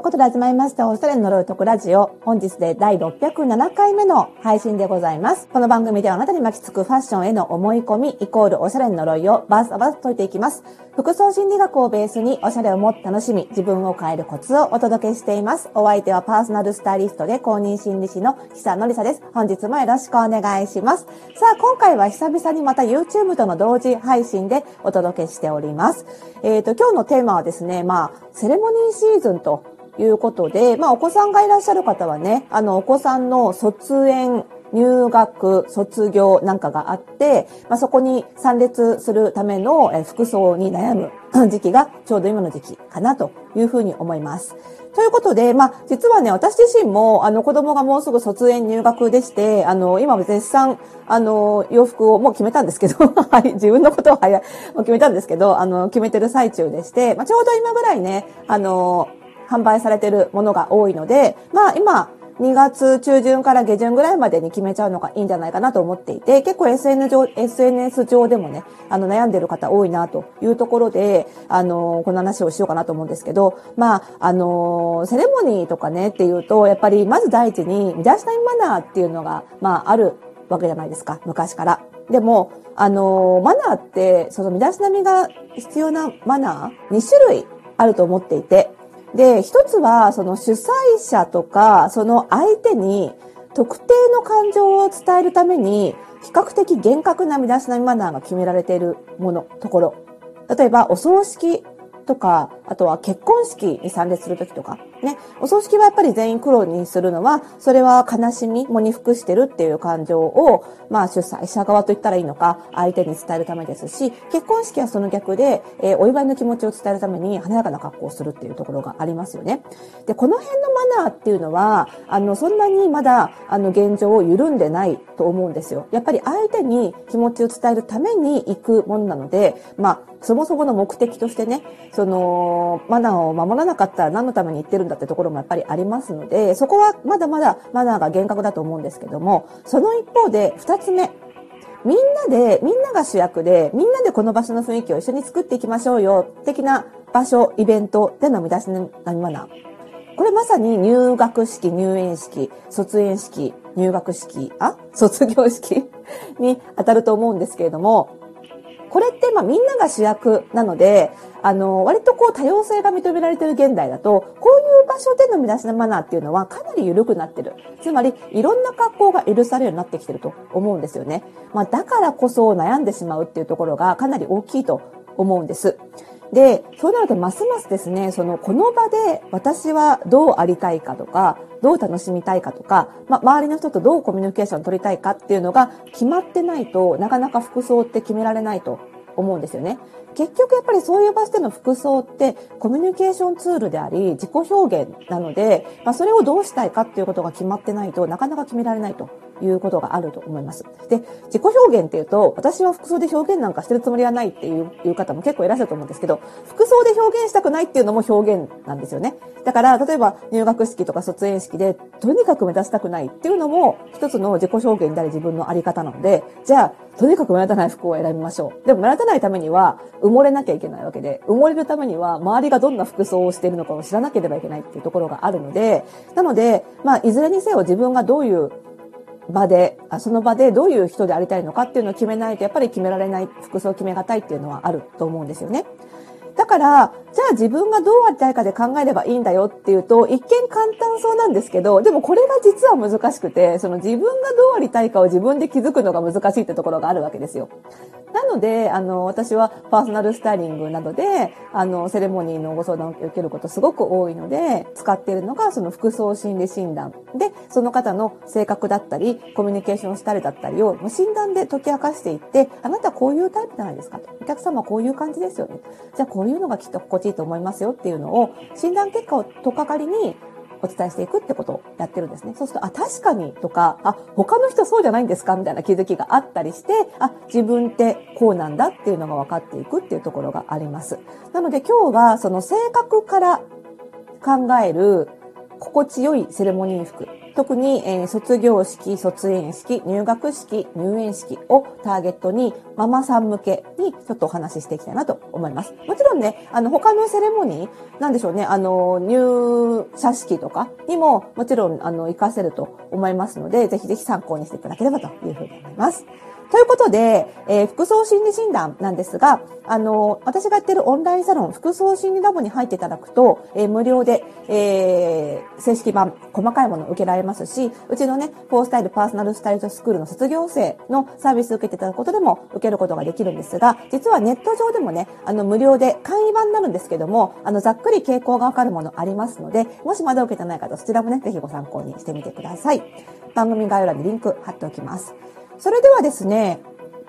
いうことで始まりました、おしゃれの呪いとくラジオ。本日で第607回目の配信でございます。この番組ではあなたに巻きつくファッションへの思い込み、イコールおしゃれの呪いをバースバース解いていきます。服装心理学をベースにおしゃれをもっと楽しみ、自分を変えるコツをお届けしています。お相手はパーソナルスタイリストで公認心理師の久野里沙です。本日もよろしくお願いします。さあ、今回は久々にまた YouTube との同時配信でお届けしております。えっ、ー、と、今日のテーマはですね、まあ、セレモニーシーズンということで、まあお子さんがいらっしゃる方はね、あのお子さんの卒園、入学、卒業なんかがあって、まあ、そこに参列するための服装に悩む 時期がちょうど今の時期かなというふうに思います。ということで、まあ、実はね、私自身も、あの、子供がもうすぐ卒園入学でして、あの、今も絶賛、あの、洋服をもう決めたんですけど、はい、自分のことを早い、もう決めたんですけど、あの、決めてる最中でして、まあ、ちょうど今ぐらいね、あの、販売されてるものが多いので、まあ今、2月中旬から下旬ぐらいまでに決めちゃうのがいいんじゃないかなと思っていて、結構 SN 上 SNS 上でもね、あの悩んでる方多いなというところで、あの、この話をしようかなと思うんですけど、まあ、あの、セレモニーとかねっていうと、やっぱりまず第一に、身だしなみマナーっていうのが、まあ、あるわけじゃないですか、昔から。でも、あの、マナーって、その身だしなみが必要なマナー、2種類あると思っていて、で、一つは、その主催者とか、その相手に特定の感情を伝えるために、比較的厳格な身だしなみマナーが決められているもの、ところ。例えば、お葬式とか、あとは結婚式に参列するときとか、ね、お葬式はやっぱり全員黒にするのは、それは悲しみもに服してるっていう感情を、まあ主催者側と言ったらいいのか、相手に伝えるためですし、結婚式はその逆で、えー、お祝いの気持ちを伝えるために華やかな格好をするっていうところがありますよね。で、この辺のマナーっていうのは、あの、そんなにまだ、あの、現状を緩んでないと思うんですよ。やっぱり相手に気持ちを伝えるために行くものなので、まあ、そもそもの目的としてね、その、マナーを守らなかったら何のために言ってるんだってところもやっぱりありますので、そこはまだまだマナーが厳格だと思うんですけども、その一方で二つ目、みんなで、みんなが主役で、みんなでこの場所の雰囲気を一緒に作っていきましょうよ、的な場所、イベントでの身だしなみマナー。これまさに入学式、入園式、卒園式、入学式、あ？卒業式に当たると思うんですけれども、これってまあみんなが主役なので、あの、割とこう多様性が認められている現代だと、こういう場所での身だしなマナーっていうのはかなり緩くなってる。つまり、いろんな格好が許されるようになってきてると思うんですよね。まあだからこそ悩んでしまうっていうところがかなり大きいと思うんです。で、そうなるとますますですね、その、この場で私はどうありたいかとか、どう楽しみたいかとか、まあ、周りの人とどうコミュニケーションを取りたいかっていうのが決まってないとなかなか服装って決められないと思うんですよね。結局やっぱりそういう場所での服装ってコミュニケーションツールであり自己表現なので、まあ、それをどうしたいかっていうことが決まってないとなかなか決められないということがあると思います。で、自己表現っていうと、私は服装で表現なんかしてるつもりはないっていう方も結構いらっしゃると思うんですけど、服装で表現したくないっていうのも表現なんですよね。だから、例えば入学式とか卒園式で、とにかく目立ちたくないっていうのも、一つの自己表現であり自分のあり方なので、じゃあ、とにかく目立たない服を選びましょう。でも目立たないためには、埋もれなきゃいけないわけで、埋もれるためには、周りがどんな服装をしているのかを知らなければいけないっていうところがあるので、なので、まあ、いずれにせよ自分がどういう場で、その場でどういう人でありたいのかっていうのを決めないと、やっぱり決められない、服装決めがたいっていうのはあると思うんですよね。だから、じゃあ自分がどうありたいかで考えればいいんだよっていうと、一見簡単そうなんですけど、でもこれが実は難しくて、その自分がどうありたいかを自分で気づくのが難しいってところがあるわけですよ。なので、あの、私はパーソナルスタイリングなどで、あの、セレモニーのご相談を受けることすごく多いので、使っているのが、その服装心理診断で、その方の性格だったり、コミュニケーションスタイルだったりを、診断で解き明かしていって、あなたこういうタイプじゃないですかと。お客様こういう感じですよね。じゃあこういうのがきっと心地いいと思いますよっていうのを、診断結果をとっかかりに、お伝えしていくってことをやってるんですね。そうすると、あ、確かにとか、あ、他の人そうじゃないんですかみたいな気づきがあったりして、あ、自分ってこうなんだっていうのが分かっていくっていうところがあります。なので今日はその性格から考える心地よいセレモニー服、特に、えー、卒業式、卒園式、入学式、入園式をターゲットに、ママさん向けにちょっとお話ししていきたいなと思います。もちろんね、あの、他のセレモニー、なんでしょうね、あの、入社式とかにも、もちろん、あの、活かせると思いますので、ぜひぜひ参考にしていただければというふうに思います。ということで、えー、服装心理診断なんですが、あの、私がやってるオンラインサロン、服装心理ラボに入っていただくと、えー、無料で、えー、正式版、細かいもの受けられますし、うちのね、フォースタイルパーソナルスタイルスクールの卒業生のサービスを受けていただくことでも受けることができるんですが、実はネット上でもね、あの、無料で簡易版になるんですけども、あの、ざっくり傾向がわかるものありますので、もしまだ受けてない方、そちらもね、ぜひご参考にしてみてください。番組概要欄にリンク貼っておきます。それではですね、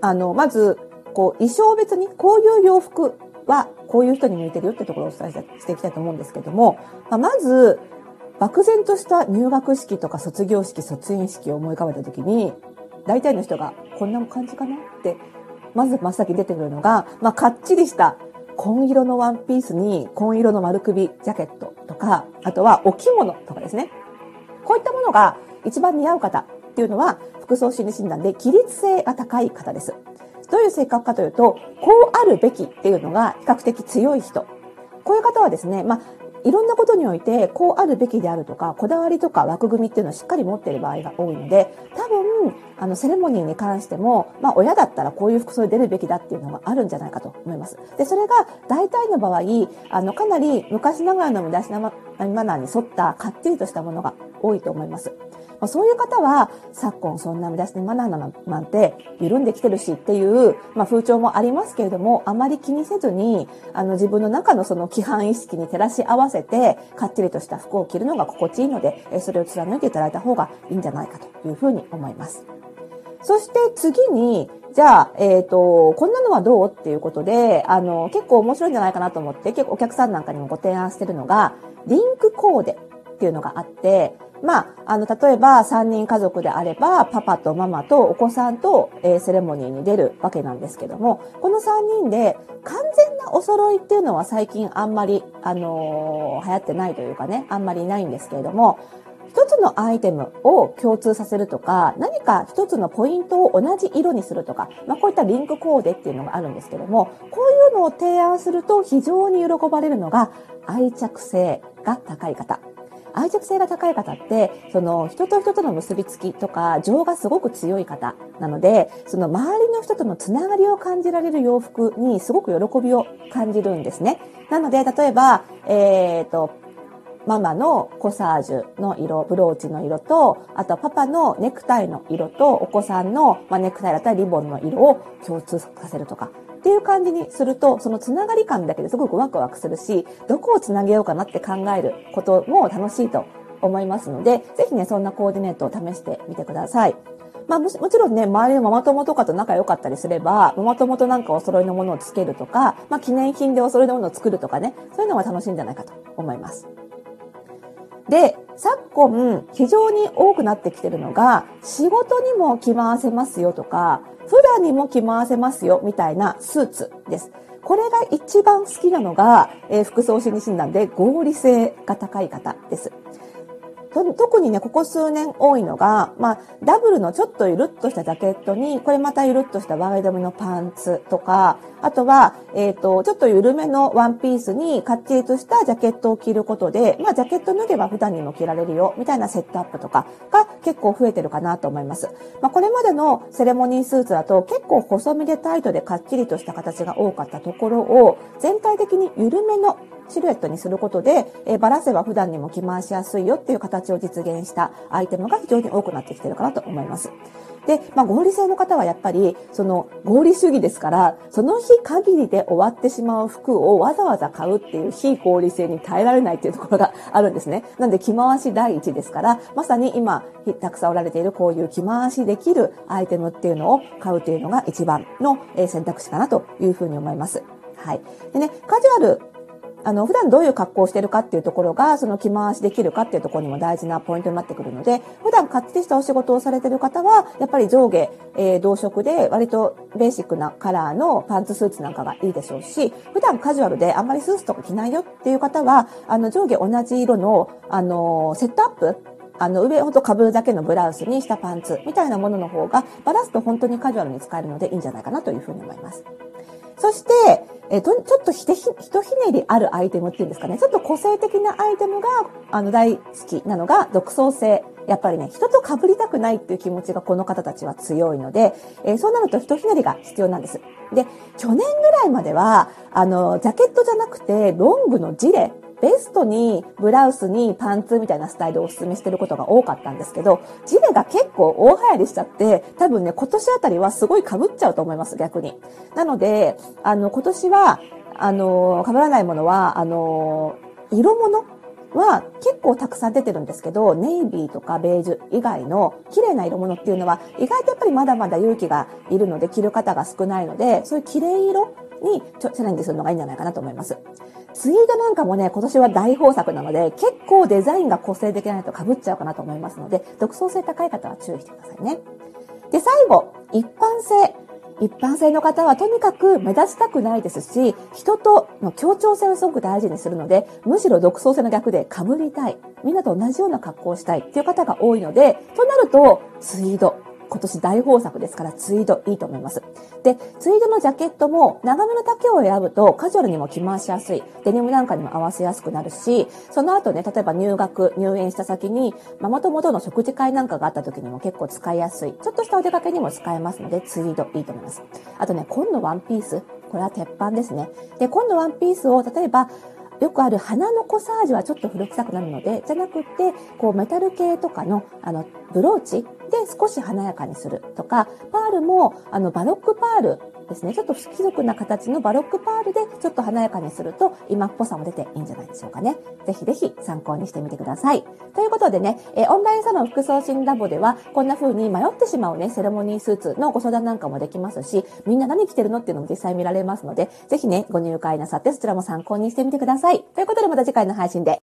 あの、まず、こう、衣装別に、こういう洋服は、こういう人に向いてるよってところをお伝えしていきたいと思うんですけども、まあ、まず、漠然とした入学式とか卒業式、卒園式を思い浮かべたときに、大体の人が、こんな感じかなって、まず真っ先に出てくるのが、まあ、かっちりした紺色のワンピースに紺色の丸首ジャケットとか、あとはお着物とかですね。こういったものが一番似合う方っていうのは、服装心理診断で起立性が高い方です。どういう性格かというと、こうあるべきっていうのが比較的強い人。こういう方はですね、まあ、いろんなことにおいて、こうあるべきであるとか、こだわりとか枠組みっていうのをしっかり持っている場合が多いので、多分、あの、セレモニーに関しても、まあ、親だったらこういう服装で出るべきだっていうのがあるんじゃないかと思います。で、それが、大体の場合、あの、かなり昔ながらの身だしなマナーに沿ったかっちりとしたものが多いと思います。まあ、そういう方は、昨今そんな身だしマナーなんて緩んできてるしっていう、まあ、風潮もありますけれども、あまり気にせずに、あの自分の中のその規範意識に照らし合わせて、かっちりとした服を着るのが心地いいので、それを貫いていただいた方がいいんじゃないかというふうに思います。そして次に、じゃあ、えっ、ー、と、こんなのはどうっていうことで、あの、結構面白いんじゃないかなと思って、結構お客さんなんかにもご提案してるのが、リンクコーデっていうのがあって、まあ、あの、例えば3人家族であれば、パパとママとお子さんと、えー、セレモニーに出るわけなんですけども、この3人で完全なお揃いっていうのは最近あんまり、あのー、流行ってないというかね、あんまりないんですけれども、一つのアイテムを共通させるとか、何か一つのポイントを同じ色にするとか、まあ、こういったリンクコーデっていうのがあるんですけども、こういうのを提案すると非常に喜ばれるのが愛着性が高い方。愛着性が高い方って、その人と人との結びつきとか情がすごく強い方なので、その周りの人とのつながりを感じられる洋服にすごく喜びを感じるんですね。なので、例えば、えっ、ー、と、ママのコサージュの色、ブローチの色と、あとパパのネクタイの色と、お子さんの、まあ、ネクタイだったらリボンの色を共通させるとか。っていう感じにすると、そのつながり感だけですごくワクワクするし、どこをつなげようかなって考えることも楽しいと思いますので、ぜひね、そんなコーディネートを試してみてください。まあもちろんね、周りのママ友とかと仲良かったりすれば、ママ友となんかお揃いのものをつけるとか、まあ記念品でお揃いのものを作るとかね、そういうのが楽しいんじゃないかと思います。で、昨今非常に多くなってきてるのが、仕事にも着回せますよとか、普段にも着回せますよみたいなスーツです。これが一番好きなのが、えー、服装心理診断で合理性が高い方です。特にね、ここ数年多いのが、まあ、ダブルのちょっとゆるっとしたジャケットに、これまたゆるっとしたワイドめのパンツとか、あとは、えっ、ー、と、ちょっと緩めのワンピースに、かっちりとしたジャケットを着ることで、まあ、ジャケット脱げば普段にも着られるよ、みたいなセットアップとかが結構増えてるかなと思います。まあ、これまでのセレモニースーツだと、結構細身でタイトでかっちりとした形が多かったところを、全体的に緩めのシルエットにすることで、えー、バラせば普段にも着回しやすいよっていう形を実現したアイテムが非常に多くなってきてるかなと思います。で、まあ、合理性の方はやっぱり、その合理主義ですから、その日限りで終わってしまう服をわざわざ買うっていう非合理性に耐えられないっていうところがあるんですね。なんで着回し第一ですから、まさに今、たくさんおられているこういう着回しできるアイテムっていうのを買うというのが一番の選択肢かなというふうに思います。はい。でね、カジュアルあの、普段どういう格好をしてるかっていうところが、その着回しできるかっていうところにも大事なポイントになってくるので、普段かっちりしたお仕事をされてる方は、やっぱり上下、えー、同色で割とベーシックなカラーのパンツスーツなんかがいいでしょうし、普段カジュアルであんまりスーツとか着ないよっていう方は、あの、上下同じ色の、あの、セットアップあの、上ほど被るだけのブラウスに下パンツみたいなものの方が、バラすと本当にカジュアルに使えるのでいいんじゃないかなというふうに思います。そして、えっと、ちょっとひひ、ひとひねりあるアイテムっていうんですかね。ちょっと個性的なアイテムが、あの、大好きなのが、独創性。やっぱりね、人と被りたくないっていう気持ちがこの方たちは強いので、えー、そうなるとひとひねりが必要なんです。で、去年ぐらいまでは、あの、ジャケットじゃなくて、ロングのジレベストにブラウスにパンツみたいなスタイルをお勧めしてることが多かったんですけど、ジレが結構大流行りしちゃって、多分ね、今年あたりはすごい被っちゃうと思います、逆に。なので、あの、今年は、あの、被らないものは、あの、色物は結構たくさん出てるんですけど、ネイビーとかベージュ以外の綺麗な色物っていうのは意外とやっぱりまだまだ勇気がいるので着る方が少ないので、そういう綺麗色にチャレンジするのがいいんじゃないかなと思います。ツイードなんかもね、今年は大豊作なので、結構デザインが個性的ないと被っちゃうかなと思いますので、独創性高い方は注意してくださいね。で、最後、一般性。一般性の方はとにかく目立ちたくないですし、人との協調性をすごく大事にするので、むしろ独創性の逆で被りたい。みんなと同じような格好をしたいっていう方が多いので、となると、ツイード。今年大豊作ですからツイードいいと思います。で、ツイードのジャケットも長めの丈を選ぶとカジュアルにも着回しやすい。デニムなんかにも合わせやすくなるし、その後ね、例えば入学、入園した先に、まあ、元々の食事会なんかがあった時にも結構使いやすい。ちょっとしたお出かけにも使えますので、ツイードいいと思います。あとね、紺のワンピース。これは鉄板ですね。で、紺のワンピースを例えばよくある花のコサージュはちょっと古臭くなるので、じゃなくって、こうメタル系とかの、あの、ブローチで少し華やかにするとか、パールも、あの、バロックパールですね。ちょっと不規則な形のバロックパールでちょっと華やかにすると今っぽさも出ていいんじゃないでしょうかね。ぜひぜひ参考にしてみてください。ということでね、えオンラインサロン服装診ラボではこんな風に迷ってしまうね、セレモニースーツのご相談なんかもできますし、みんな何着てるのっていうのも実際見られますので、ぜひね、ご入会なさってそちらも参考にしてみてください。ということでまた次回の配信で